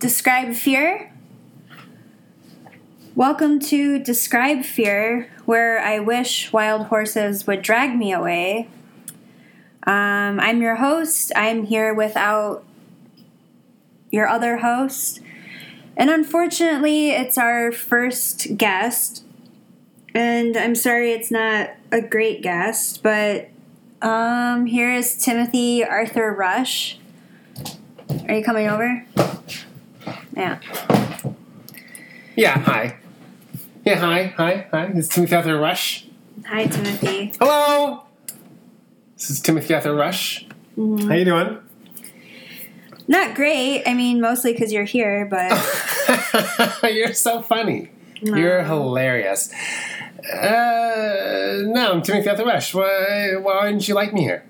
Describe Fear. Welcome to Describe Fear, where I wish wild horses would drag me away. Um, I'm your host. I'm here without your other host. And unfortunately, it's our first guest. And I'm sorry it's not a great guest, but um, here is Timothy Arthur Rush. Are you coming over? Yeah. Yeah, hi. Yeah, hi, hi, hi. This is Timothy Arthur Rush. Hi, Timothy. Hello. This is Timothy Arthur Rush. Mm-hmm. How you doing? Not great. I mean, mostly because you're here, but You're so funny. You're hilarious. Uh, no, I'm Timothy Arthur Rush. Why, why didn't you like me here?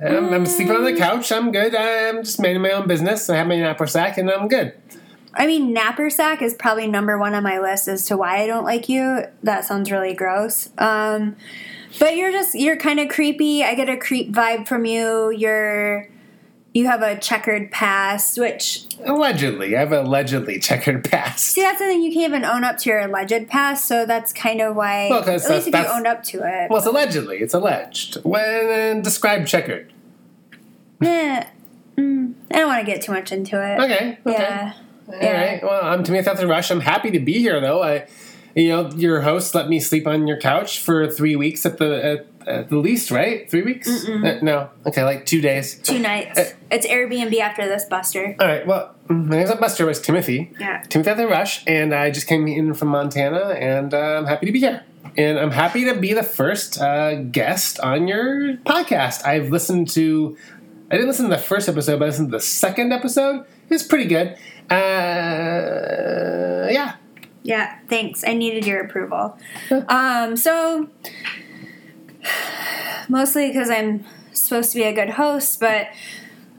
I'm, I'm sleeping on the couch. I'm good. I'm just minding my own business. I have my knapsack and I'm good. I mean, knapsack is probably number one on my list as to why I don't like you. That sounds really gross. Um, but you're just you're kind of creepy. I get a creep vibe from you. You're you have a checkered past, which Allegedly, I have a allegedly checkered past. see that's the thing you can't even own up to your alleged past. So that's kind of why. Well, at least if you owned up to it. Well, it's allegedly. It's alleged. When describe checkered. Eh, mm, I don't want to get too much into it. Okay. Okay. Yeah. All Yeah. right. Well, I'm Timothy Arthur Rush. I'm happy to be here, though. I, you know, your host let me sleep on your couch for three weeks at the at, at the least, right? Three weeks? Uh, no. Okay, like two days. Two nights. Uh, it's Airbnb after this, Buster. All right. Well, my name's not Buster. Was Timothy. Yeah. Timothy Arthur Rush, and I just came in from Montana, and uh, I'm happy to be here. And I'm happy to be the first uh, guest on your podcast. I've listened to. I didn't listen to the first episode, but I listened to the second episode. It was pretty good. Uh, yeah. Yeah, thanks. I needed your approval. Um, so mostly because I'm supposed to be a good host, but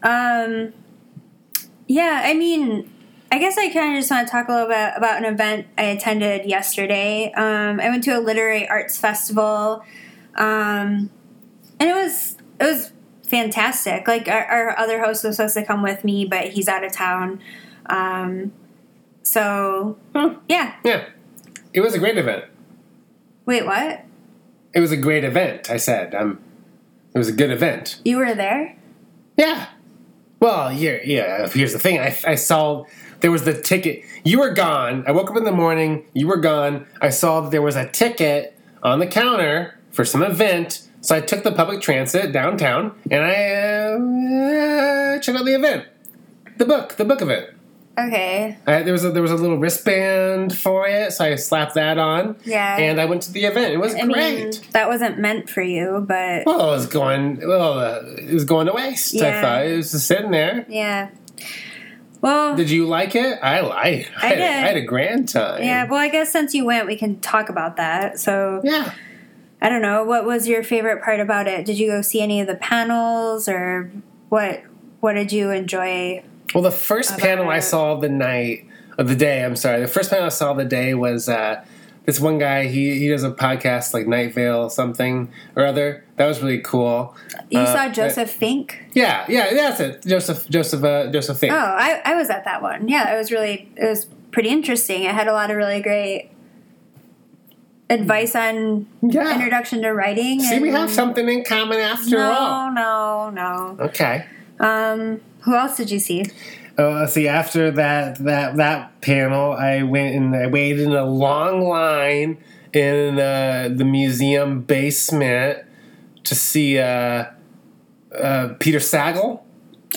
um, yeah, I mean, I guess I kind of just want to talk a little bit about an event I attended yesterday. Um, I went to a literary arts festival, um, and it was it was fantastic. Like our, our other host was supposed to come with me, but he's out of town. Um, so Hmm. yeah, Yeah. It was a great event. Wait, what? It was a great event, I said. Um, it was a good event. You were there? Yeah. Well, yeah, yeah. Here's the thing. I, I saw there was the ticket. You were gone. I woke up in the morning. You were gone. I saw that there was a ticket on the counter for some event. So I took the public transit downtown and I uh, checked out the event, the book, the book of it. Okay. I, there was a, there was a little wristband for it, so I slapped that on. Yeah. And I went to the event. It was I great. mean, that wasn't meant for you, but Well, it was going. Well, uh, it was going to waste. I thought it was just sitting there. yeah. Well, Did you like it? I like. I had, did. I had a grand time. yeah, well, I guess since you went, we can talk about that. So, Yeah. I don't know. What was your favorite part about it? Did you go see any of the panels or what what did you enjoy? Well, the first panel I saw the night of the day. I'm sorry. The first panel I saw the day was uh, this one guy. He he does a podcast like Night Vale something or other. That was really cool. You Uh, saw Joseph Fink? Yeah, yeah, that's it. Joseph Joseph uh, Joseph Fink. Oh, I, I was at that one. Yeah, it was really it was pretty interesting. It had a lot of really great advice on Yeah. introduction to writing. See, we have something in common after no, all. no, no. No. Okay. Um, who else did you see? Oh, let's see. After that that that panel, I went and I waited in a long line in uh, the museum basement to see uh, uh, Peter Sagal.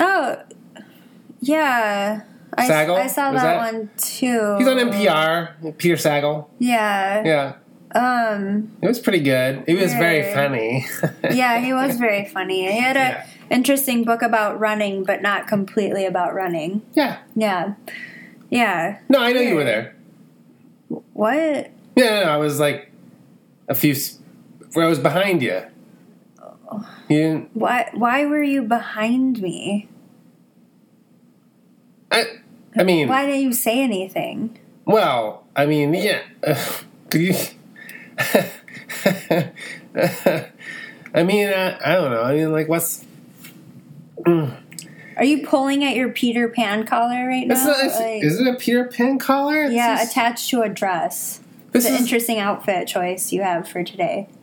Oh, yeah. I, Sagal? I saw that, that- one too. He's on NPR. Peter Sagal. Yeah. Yeah, Um. it was pretty good. It was very Right. funny. Yeah, he was very funny. He had a Yeah. interesting book about running, but not completely about running. yeah. Yeah. Yeah. No, I know you were there. What? Yeah, no, no, I was like a few. Where I was behind you. You didn't. Why? Why were you behind me? I. I mean. Why didn't you say anything? Well, I mean, yeah. I mean, uh, I don't know. I mean, like, what's? Are Are you pulling at your Peter Pan collar right now? It's not, it's, Like- is it a Peter Pan collar? It's yeah, just- attached to a dress. this It's an interesting outfit choice you have for today.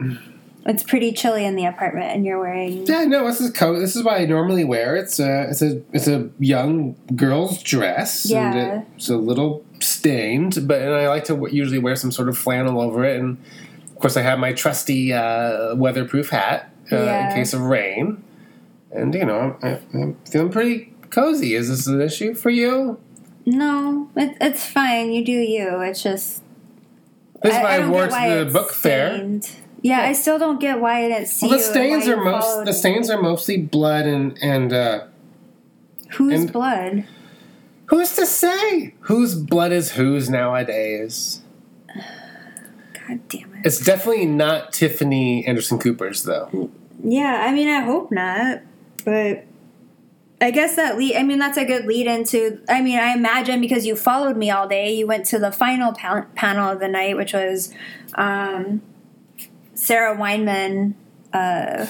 It's pretty chilly in the apartment, and you're wearing. Yeah, no, this is coat. This is what I normally wear. It's a it's a it's a young girl's dress. Yeah. and it's a little stained, but and I like to w- usually wear some sort of flannel over it, and of course I have my trusty uh, weatherproof hat uh, Yeah. in case of rain. And you know, I'm, I'm feeling pretty cozy. Is this an issue for you? No, it, it's fine. You do you. It's just. This is what I, don't wore why to the book fair. stained. Yeah, I still don't get why I didn't see Well, the stains are most the stains are mostly blood and and. Uh, Whose and- blood? Who's to say whose blood is whose nowadays? God damn it. It's definitely not Tiffany Anderson Cooper's though. Yeah, I mean, I hope not, but I guess that lead. I mean, that's a good lead into. I mean, I imagine because you followed me all day, you went to the final pa- panel of the night, which was um, Sarah Weinman. Uh,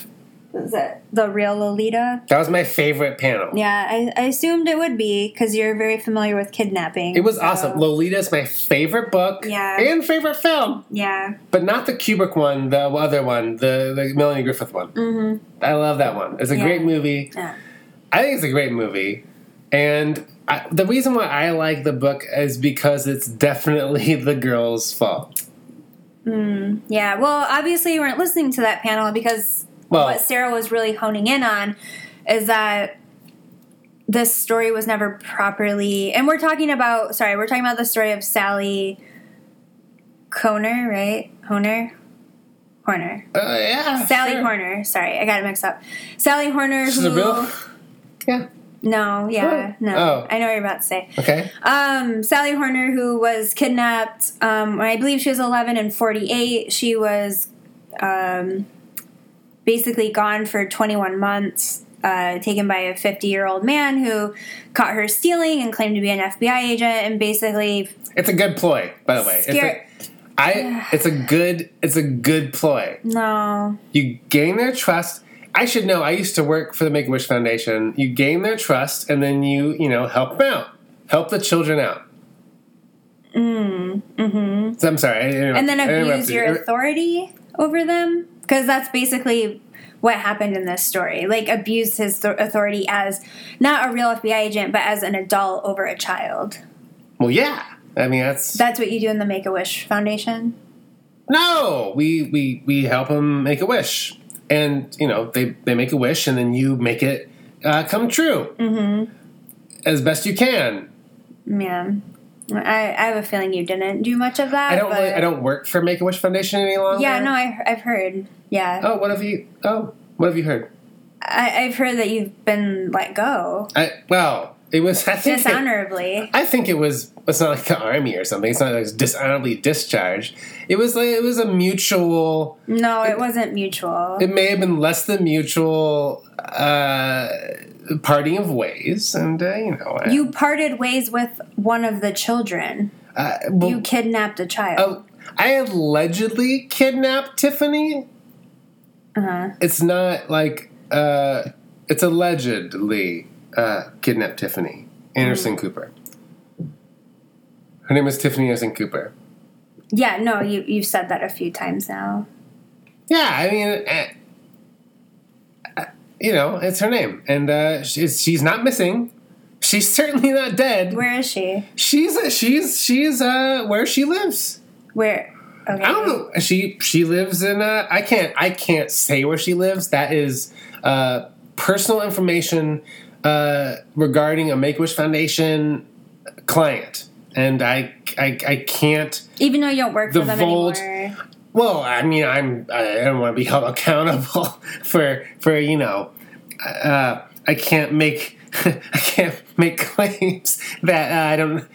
was that the real Lolita? That was my favorite panel. Yeah, I, I assumed it would be because you're very familiar with kidnapping. It was so- awesome. Lolita is my favorite book Yeah. and favorite film, Yeah. but not the Kubrick one, the other one, the, the Melanie Griffith one. Mm-hmm. I love that one. It's a Yeah. great movie. Yeah. I think it's a great movie. And I, the reason why I like the book is because it's definitely the girl's fault. Mm, yeah. Well, obviously, you weren't listening to that panel because Well- what Sarah was really honing in on is that this story was never properly. And we're talking about, sorry, we're talking about the story of Sally Coner, right? Honer? Horner. Uh, yeah. Sally sure. Horner. Sorry, I got it mixed up. Sally Horner, She's who. a real. Yeah. No, yeah, no. Oh. I know what you're about to say. Okay. Um, Sally Horner, who was kidnapped um, I believe she was 11 and 48, she was um, basically gone for 21 months, uh, taken by a 50 year old man who caught her stealing and claimed to be an FBI agent and basically It's a good ploy, by the way. Scare- It's a, I. It's a good. It's a good ploy. no. You gain their trust. I should know. I used to work for the Make a Wish Foundation. You gain their trust, and then you, you know, help them out, help the children out. Mm, mm-hmm. So I'm sorry. And then abuse your you. authority over them? Because that's basically what happened in this story. Like, abused his th- authority as not a real FBI agent, but as an adult over a child. Well, yeah. I mean, that's That's what you do in the Make a Wish Foundation. no. We we we help them make a wish, and you know they they make a wish, and then you make it uh, come true Mm-hmm. as best you can. Yeah. I, I have a feeling you didn't do much of that. I don't really, I don't work for Make a Wish Foundation any longer. Yeah, no, I, I've heard. Yeah. Oh, what have you? Oh, what have you heard? I, I've heard that you've been let go I well, it was. I think. It, dishonorably. I think it was. It's not like the army or something. It's not like it's dishonorably discharged. It was like it was a mutual. No, it wasn't mutual. It may have been less than mutual uh, parting of ways, and uh, you know. I- you parted ways with one of the children. Uh, well, You kidnapped a child. oh, I allegedly kidnapped Tiffany. Uh-huh. It's not like uh, it's allegedly uh, kidnapped Tiffany Anderson Cooper. Her name is Tiffany Anderson Cooper. Yeah, no, you you've said that a few times now. Yeah, I mean, uh, uh, you know, it's her name, and uh, she's she's not missing. She's certainly not dead. Where is she? She's uh, she's she's uh, where she lives. Where? Okay. I don't know. She she lives in. Uh, I can't I can't say where she lives. That is uh, personal information uh, regarding a Make Wish Foundation client, and I I, I can't. Even though you don't work The for them anymore. Well, I mean, I'm I don't want to be held accountable for for you know, uh, I can't make I can't make claims that uh, I don't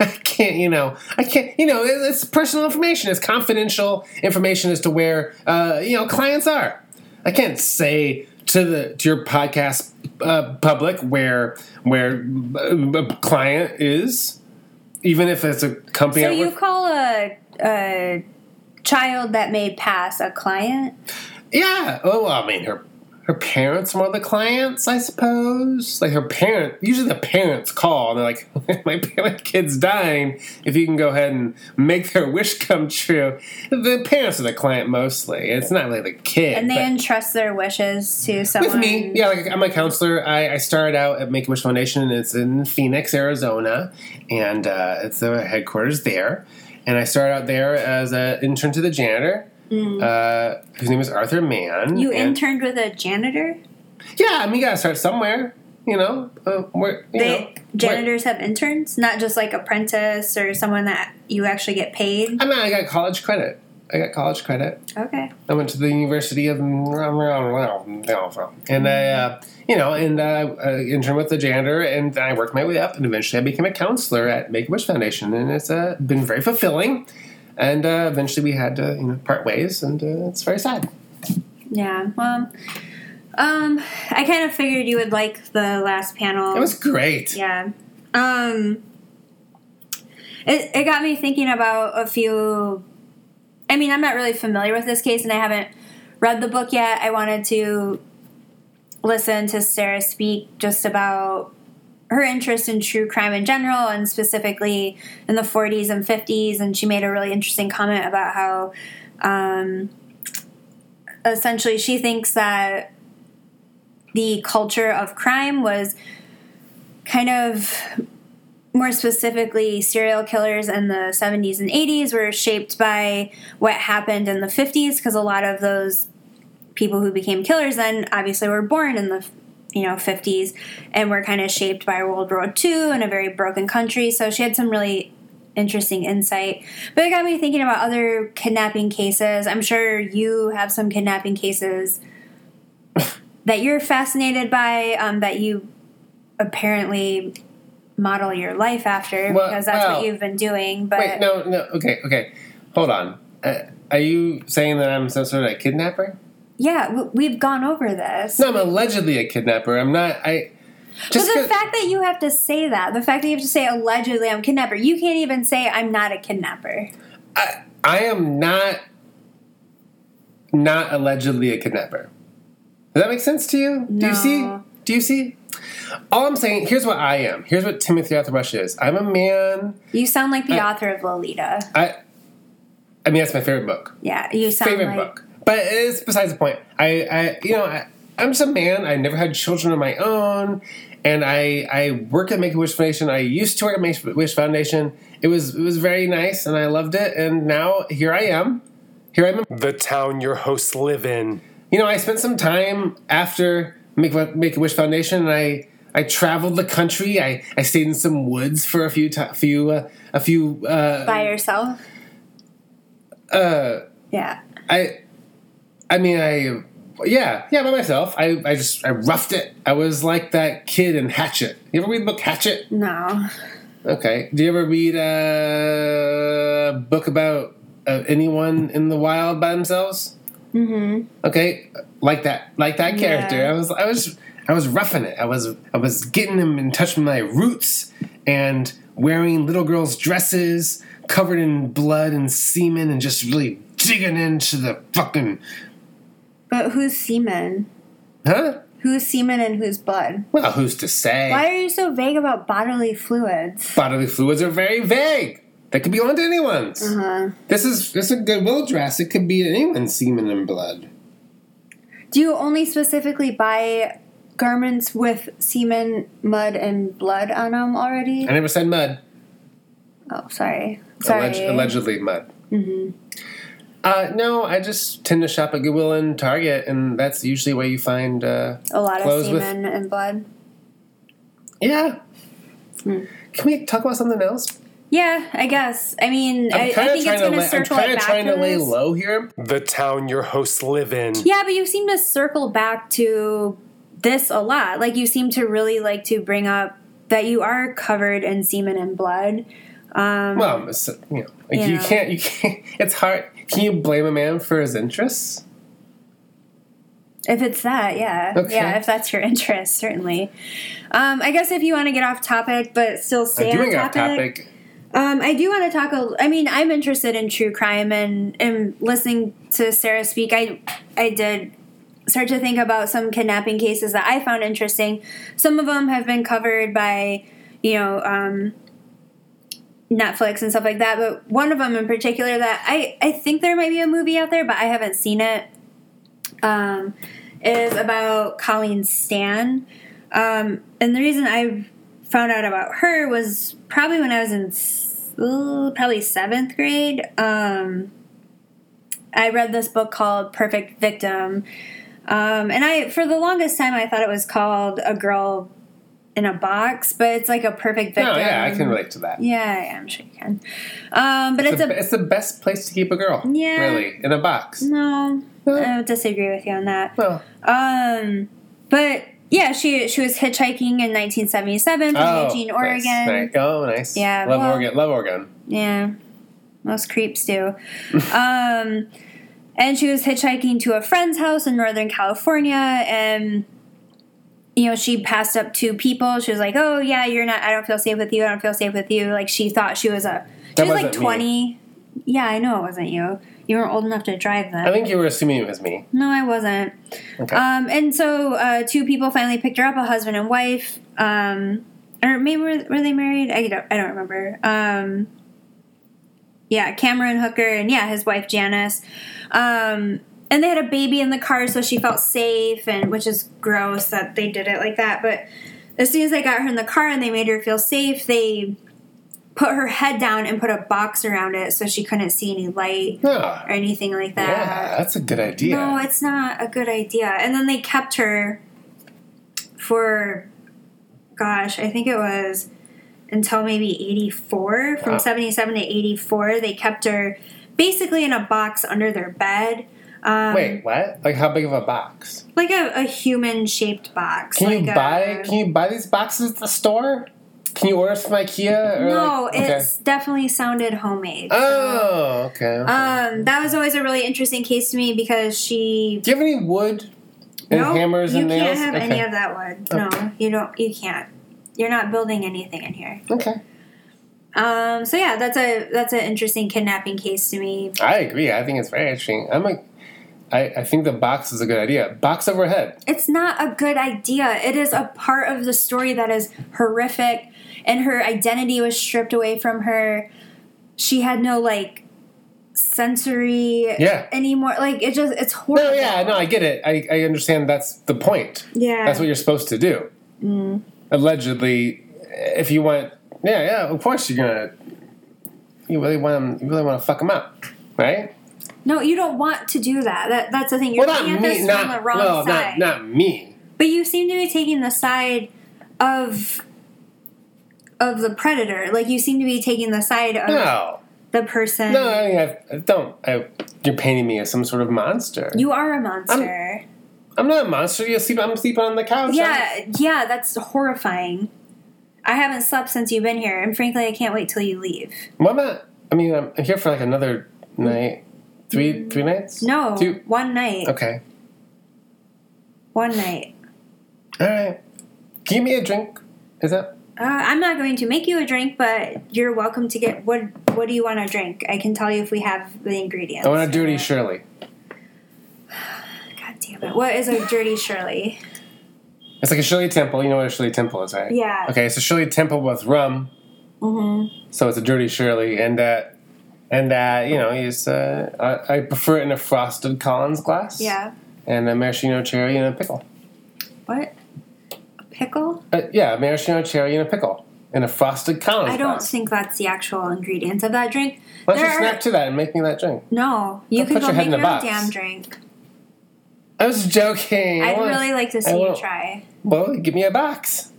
I can't you know I can't you know it's personal information it's confidential information as to where uh, you know clients are. I can't say to the to your podcast uh, public where where a, a client is, even if it's a company. So you work call a, a child that may pass a client? Yeah. Oh, well, I mean, her her parents were the clients, I suppose. Like her parent, usually the parents call and they're like, "My my kid's dying. If you can go ahead and make their wish come true." The parents are the client mostly. It's not really the kid. And they entrust their wishes to someone. with me, yeah, like I'm a counselor. I, I started out at Make a Wish Foundation, and it's in Phoenix, Arizona, and uh, it's the headquarters there. And I started out there as an intern to the janitor, uh, whose name is Arthur Mann. Mm. You and- interned with a janitor? Yeah, I mean, you gotta start somewhere, you know. Uh, where you They know, where- janitors have interns, not just like apprentice or someone that you actually get paid. I mean, I got college credit. I got college credit. Okay. I went to the University of and I, uh, you know, and uh, I interned with the janitor, and I worked my way up, and eventually I became a counselor at Make a Wish Foundation, and it's uh, been very fulfilling. And uh, eventually we had to, you know, part ways, and uh, it's very sad. Yeah. Well, um, I kind of figured you would like the last panel. It was great. Yeah. Um it it got me thinking about a few I mean, I'm not really familiar with this case and I haven't read the book yet. I wanted to listen to Sarah speak just about her interest in true crime in general and specifically in the 40s and 50s and she made a really interesting comment about how um essentially she thinks that the culture of crime was kind of more specifically serial killers in the 70s and 80s were shaped by what happened in the 50s because a lot of those people who became killers then obviously were born in the you know 50s and were kind of shaped by World War II and a very broken country so she had some really interesting insight but it got me thinking about other kidnapping cases I'm sure you have some kidnapping cases that you're fascinated by um, that you apparently model your life after Well- because that's well, what you've been doing. But Wait, no, no, okay, okay. Hold on. Uh, are you saying that I'm some sort of a kidnapper? Yeah, we've gone over this. No, I'm allegedly a kidnapper. I'm not. I. but Just the 'cause- fact that you have to say that, the fact that you have to say allegedly I'm a kidnapper, you can't even say I'm not a kidnapper. I, I am not not allegedly a kidnapper. Does that make sense to you? Do you see? No. Do you see? All I'm saying, here's what I am. Here's what Timothy Arthur Rush is. I'm a man. You sound like the Uh, author of Lolita. I I mean that's my favorite book. Yeah, you sound favorite like book. But it's besides the point. I, I you know, I, I'm just a man. I never had children of my own. And I, I work at Make a Wish Foundation. I used to work at Make a Wish Foundation. It was it was very nice, and I loved it. And now here I am. Here I am in The town your hosts live in. you know, I spent some time after Make a, Make a Wish Foundation, and I I traveled the country. I, I stayed in some woods for a few ti few uh, a few. Uh, by yourself. uh, Yeah. I I mean I yeah yeah by myself. I I just I roughed it. I was like that kid in Hatchet. You ever read the book Hatchet? No. Okay. Do you ever read a book about uh, anyone in the wild by themselves? Mm-hmm. Okay, like that, like that character. Yeah. I was, I was, I was roughing it. I was, I was getting him in touch with my roots and wearing little girls' dresses covered in blood and semen, and just really digging into the fucking, But whose semen? huh? Whose semen and whose blood? Well, who's to say? Why are you so vague about bodily fluids? Bodily fluids are very vague. They could belong to anyone's. Uh-huh. This is this is a goodwill dress. It could be anyone's semen and blood. Do you only specifically buy garments with semen, mud, and blood on them already? I never said mud. Oh, sorry. Sorry. Alleg- allegedly mud. Mm-hmm. Uh, no, I just tend to shop at Goodwill and Target, and that's usually where you find. Uh, A lot of Clothes with- semen and blood. yeah. Hmm. Can we talk about something else? Yeah, I guess. I mean, I, I I'm kind of think it's to. going to lay- I'm kind of trying to lay low here. The town your hosts live in. Yeah, but you seem to circle back to this a lot. Like you seem to really like to bring up that you are covered in semen and blood. Um, Well, it's, you know, like you Yeah. can't. You can't. It's hard. Can you blame a man for his interests? If it's that, yeah. Okay. Yeah, if that's your interest, certainly. Um, I guess if you want to get off topic but still stay I'm on topic, topic. Um, I do want to talk. A, I mean, I'm interested in true crime and and listening to Sarah speak. I I did start to think about some kidnapping cases that I found interesting. Some of them have been covered by, you know, um, Netflix and stuff like that. But one of them in particular that I, I think there might be a movie out there, but I haven't seen it, um, is about Colleen Stan. Um, and the reason I found out about her was probably when I was in probably seventh grade. Um, I read this book called Perfect Victim. Um, and I, for the longest time, I thought it was called A Girl in a Box, but it's like a perfect victim. No, yeah, I can relate to that. Yeah, yeah, I'm sure you can. Um, but it's, It's, the, a it's the best place to keep a girl. Yeah. Really, in a box. no. No. I would disagree with you on that. Well, Um, but yeah, she she was hitchhiking in 1977 from oh, Eugene, nice, Oregon. nice. Oh, nice. Yeah, Love well- Oregon. Love Oregon. Yeah, most creeps do. um, and she was hitchhiking to a friend's house in Northern California, and you know she passed up two people. She was like, "Oh yeah, you're not. I don't feel safe with you. I don't feel safe with you." Like she thought she was a. She That was like wasn't me. 20. Yeah, I know it wasn't you. You weren't old enough to drive then. I think you were assuming it was me. No, I wasn't. Okay. Um, and so uh, two people finally picked her up, a husband and wife. Um, or maybe were, were they married? I don't, I don't remember. Um, yeah, Cameron Hooker and yeah, his wife Janice. Um, and they had a baby in the car, so she felt safe, and which is gross that they did it like that. But as soon as they got her in the car and they made her feel safe, they put her head down and put a box around it so she couldn't see any light no. or anything like that. Yeah, that's a good idea. No, it's not a good idea. And then they kept her for, gosh, I think it was until maybe 84. From Wow. 77 to 84, they kept her basically in a box under their bed. Um, Wait, what? Like how big of a box? Like a, a human shaped box. Can like you a- buy? Can you buy these boxes at the store? Can you order from IKEA? Or no, like, okay. it's definitely sounded homemade. Oh, okay. okay. Um, that was always a really interesting case to me because she Do you have any wood and Nope, hammers and nails? You can't have any of that wood. Okay. No, you don't. You can't. You're not building anything in here. Okay. Um. So yeah, that's a that's an interesting kidnapping case to me. I agree. I think it's very interesting. I'm like, I, I think the box is a good idea. Box overhead. It's not a good idea. It is a part of the story that is horrific, and her identity was stripped away from her. She had no like sensory Yeah. anymore. Like it just it's horrible. No, yeah, no, I get it. I, I understand that's the point. Yeah. That's what you're supposed to do. Mm. Allegedly, if you want, yeah, yeah, of course you're gonna. You really want You really want to fuck them up, right? No, you don't want to do that. That that's the thing. You're well, not looking at me. this Not from the wrong well, side. not not me. But you seem to be taking the side of of the predator. Like you seem to be taking the side of No, the person. no, I, I, don't. I, you're painting me as some sort of monster. You are a monster. I'm not a monster. You sleep. I'm sleeping on the couch. yeah, yeah, that's horrifying. I haven't slept since you've been here, and frankly, I can't wait till you leave. Well, I'm not. I mean, I'm here for like another night. Three, three nights. No, Two. one night. Okay. One night. All right. Give me a drink. Is that? Uh, I'm not going to make you a drink, but you're welcome to get what. What do you want to drink? I can tell you if we have the ingredients. I want a dirty. Shirley. God damn it! What is a dirty Shirley? It's like a Shirley Temple. You know what a Shirley Temple is, right? Yeah. Okay, it's a Shirley Temple with rum. Mm-hmm. So it's a dirty Shirley, and uh, and uh, you know, he's uh, I, I prefer it in a frosted Collins glass. Yeah. And a maraschino cherry and a pickle. What? A pickle? Uh, yeah, a maraschino cherry and a pickle in a frosted Collins I don't glass. think that's the actual ingredients of that drink. Why don't you There are- snap to that and make me that drink? No, you Don't put go your head make in your own damn drink. I was joking. I I'd want- really like to see you try. Well, give me a box.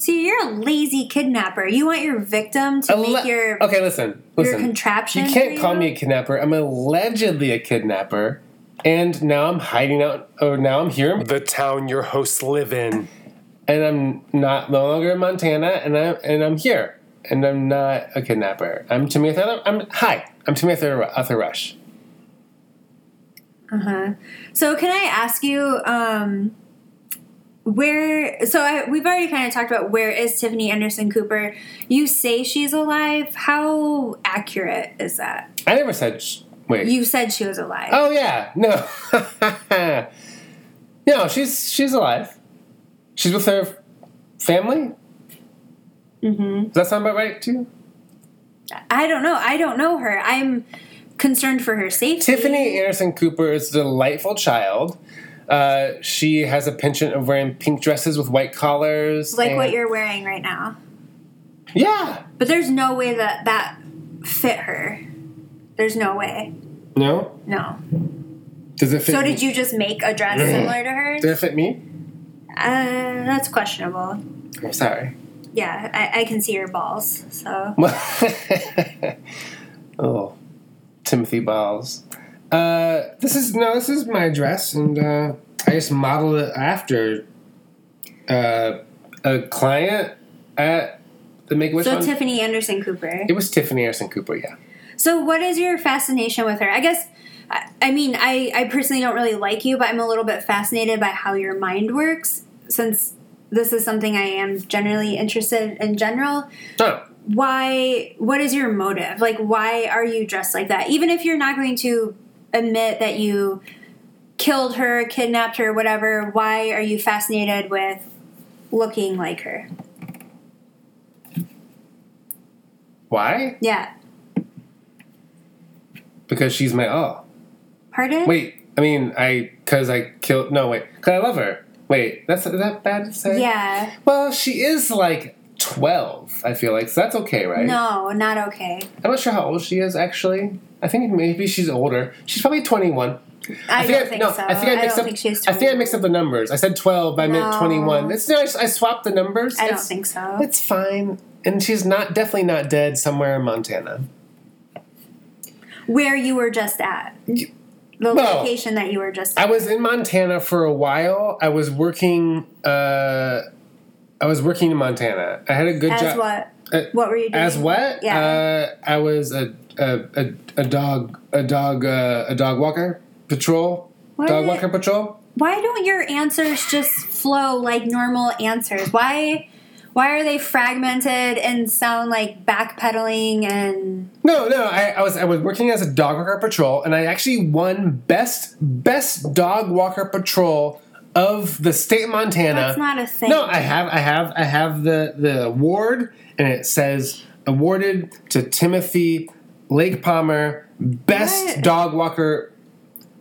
See, you're a lazy kidnapper. You want your victim to Alle- make your okay, listen, your listen. contraption. You can't call you? me a kidnapper. I'm allegedly a kidnapper, and now I'm hiding out. Or now I'm here, The town your hosts live in. and I'm not no longer in Montana, and I'm and I'm here, and I'm not a kidnapper. I'm Timothy. Arthur- I'm hi. I'm Timothy Arthur Rush. Uh-huh. So can I ask you, um, where? So I, we've already kind of talked about where is Tiffany Anderson Cooper. You say she's alive. How accurate is that? I never said. Sh- Wait. You said she was alive. oh yeah, no, no, she's she's alive. She's with her family. mm-hmm. Does that sound about right to you? I don't know. I don't know her. I'm concerned for her safety. Tiffany Anderson Cooper is a delightful child. Uh, she has a penchant of wearing pink dresses with white collars. like and- what you're wearing right now. Yeah. But there's no way that that fit her. There's no way. No. No. Does it fit? So me? did you just make a dress similar to hers? Does it fit me? Uh, that's questionable. I'm sorry. Yeah, I, I can see your balls. So oh, Timothy Balls. Uh, this is no, this is my dress, and uh, I just modeled it after uh, a client at the Make Wish. so one. Tiffany Anderson Cooper. it was Tiffany Anderson Cooper. Yeah. So what is your fascination with her? I guess. I, I mean, I, I personally don't really like you, but I'm a little bit fascinated by how your mind works since this is something I am generally interested in general. Oh, why what is your motive like why are you dressed like that even if you're not going to admit that you killed her kidnapped her whatever why are you fascinated with looking like her why? yeah Because she's my oh. pardon Wait, I mean, I because I killed. No, wait, because I love her. Wait, that's is that bad to say? yeah Well, she is like twelve. I feel like so that's okay, right? no not okay I'm not sure how old she is actually. I think maybe she's older. She's probably 21. i, think don't think no, so I think I mixed don't up. think she's I think I mixed up the numbers. I said 12. but I meant 21. It's no, I, I swapped the numbers. i don't It's- think so It's fine. And she's not definitely not dead somewhere in Montana. where you were just at the Well, location that you were just I was in Montana for a while. I was working. Uh, I was working in Montana. I had a good as job. what Uh, what were you doing As what? yeah Uh, I was a a, a, a dog a dog uh, a dog walker patrol. What? Dog walker patrol. why don't your answers just flow like normal answers? Why why are they fragmented and sound like backpedaling and No, no. I, I was I was working as a dog walker patrol, and I actually won best best dog walker patrol of the state of Montana. that's not a thing. No, I have, I have, I have the the award, and it says awarded to Timothy Lake Palmer, best What? dog walker.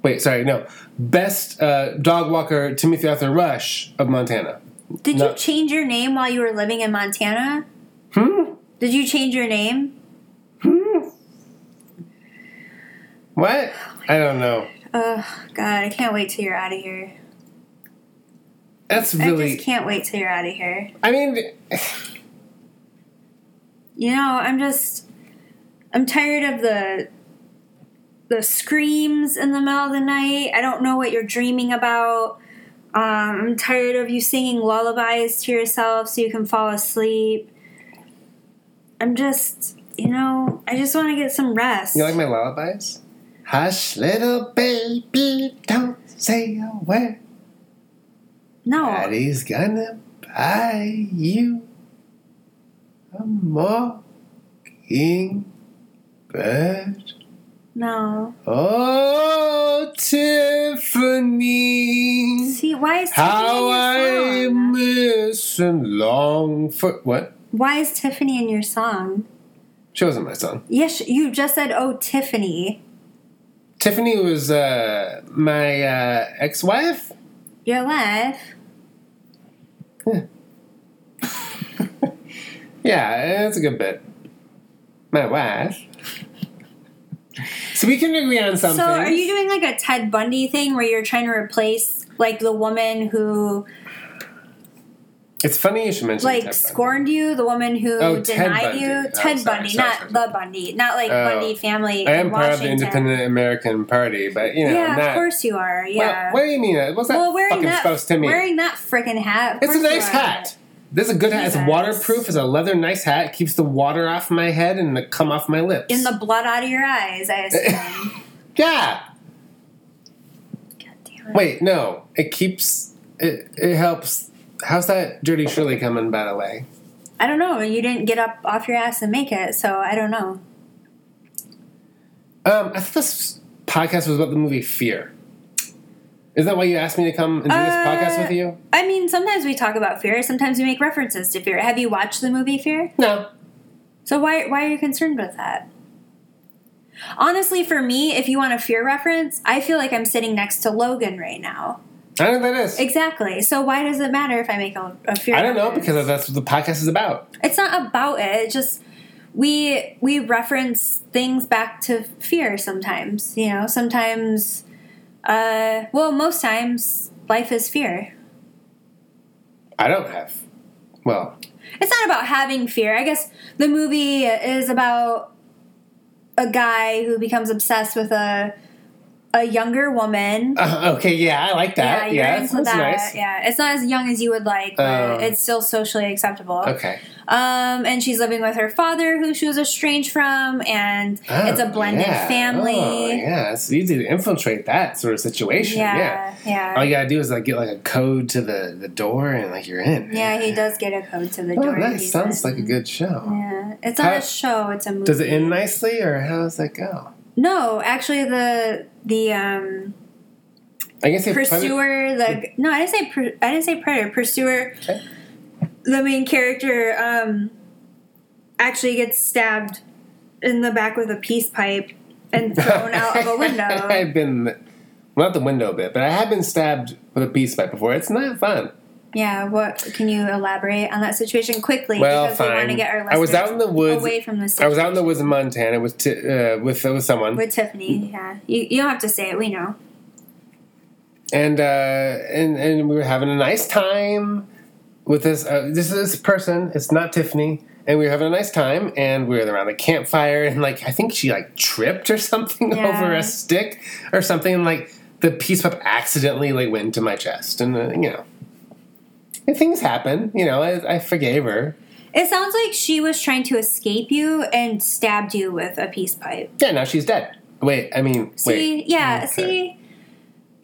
Wait, sorry, no, best uh, dog walker Timothy Arthur Rush of Montana. Did no. you change your name while you were living in Montana? Hmm. Did you change your name? What? I don't know. Oh God, I can't wait till you're out of here. That's really. I just can't wait till you're out of here. I mean, You know, I'm just I'm tired of the the screams in the middle of the night. I don't know what you're dreaming about. Um, I'm tired of you singing lullabies to yourself so you can fall asleep. I'm just, you know, I just want to get some rest. you like my lullabies? Hush, little baby, don't say a word. no, Daddy's gonna buy you a mockingbird. no. Oh, Tiffany, See, why is Tiffany how I in your song? miss and long for what? Why is Tiffany in your song? She wasn't my son. Yes, you just said, "Oh, Tiffany." Tiffany was uh, my uh, ex-wife. Your life. Yeah, that's a good bit. My wife. So we can agree on something. So, are you doing like a Ted Bundy thing where you're trying to replace like the woman who It's funny you should mention like Ted Bundy. scorned you, the woman who Oh, Ted denied Bundy. you? Oh, Ted sorry, Bundy, sorry, not sorry, the Bundy, not like Oh. Bundy family. I am in part of the Independent American Party, but you know, yeah, not. of course you are. Well, Yeah. what do you mean? What's that well, wearing fucking that, supposed to mean? wearing that freaking hat. it's a course you nice are. hat. This is a good hat. It's waterproof. It's a leather nice hat. Keeps the water off my head and the cum off my lips. In the blood out of your eyes, I assume. yeah. God damn it. Wait, no. It keeps. It, it helps. How's that dirty Shirley coming, by the way? I don't know. You didn't get up off your ass and make it, so I don't know. Um, I thought this podcast was about the movie Fear. Is that why you asked me to come and do this Uh, podcast with you? I mean, sometimes we talk about fear. Sometimes we make references to fear. Have you watched the movie Fear? No. So why why are you concerned with that? Honestly, for me, if you want a fear reference, I feel like I'm sitting next to Logan right now. I don't know that is. Exactly. So why does it matter if I make a, a fear? I don't know because that's what the podcast is about. it's not about it. It's just we we reference things back to fear sometimes. You know, sometimes. Uh, well, most times life is fear. I don't have. Well, It's not about having fear. I guess the movie is about a guy who becomes obsessed with a a younger woman. uh, okay, yeah, I like that. Yeah, that's that. nice. Yeah, it's not as young as you would like, but Oh. it's still socially acceptable. Okay. Um, and she's living with her father, who she was estranged from, and it's a Oh, blended yeah. family. Oh, yeah, it's easy to infiltrate that sort of situation. Yeah. yeah, yeah. All you gotta do is like get like a code to the, the door and like you're in. Yeah, he does get a code to the Oh, door. nice. Sounds in. like a good show. Yeah, it's not How- a show; it's a movie. Does it end nicely or how does that go? No, actually, the the um I guess pursuer the no i didn't say pur- i didn't say predator pursuer Okay. the main character um actually gets stabbed in the back with a peace pipe and thrown out of a window I've been, well, not the window bit, but I have been stabbed with a peace pipe before. It's not fun. Yeah what can you elaborate on that situation quickly Well, because we want to fine. get our I was out in the woods. away from this I was out in the woods in Montana with t- uh, with with someone, with tiffany yeah you, you don't have to say it we know and uh, and and we were having a nice time with this uh, this this person. It's not Tiffany, and we were having a nice time, and we were around a campfire, and like I think she like tripped or something Yeah. over a stick or something, and like the peace pipe accidentally like went into my chest, and uh, you know. And things happen, you know. I, I forgave her. it sounds like she was trying to escape you and stabbed you with a peace pipe Yeah, now she's dead. Wait, I mean, see wait. yeah Okay. see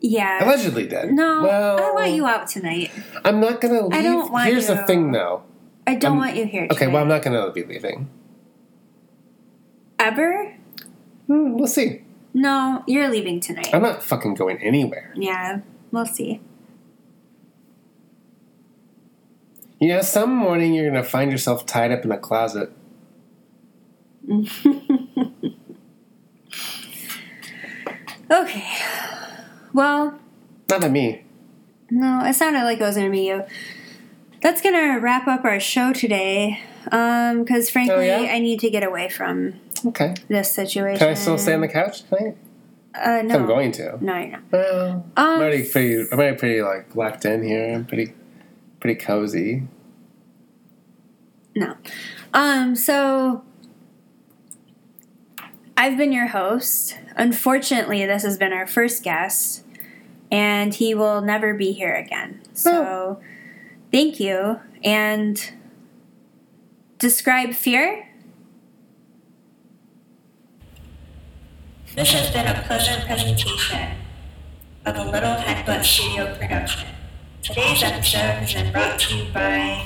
yeah Allegedly dead. No, well, I want you out tonight. I'm not gonna leave. I don't want Here's you. the thing, though. I don't Um, want you here. Okay, well, I'm not gonna be leaving. ever. Hmm, we'll see. No, you're leaving tonight. I'm not fucking going anywhere. yeah, we'll see. You know, some morning you're gonna find yourself tied up in a closet. Okay. Well, Not by me. no, it sounded like it was gonna be you. That's gonna wrap up our show today. Um, because frankly, Oh, yeah? I need to get away from Okay. this situation. Can I still stay on the couch tonight? Uh, no. I'm going to. No, you're not. Well, I'm Um, already pretty. I'm already pretty like locked in here. I'm pretty, pretty cozy. No. Um, so I've been your host. Unfortunately, this has been our first guest, and he will never be here again. So thank you. And describe fear. This has been a pleasant presentation of a Little Heckbutt Studio production. Today's episode has been brought to you by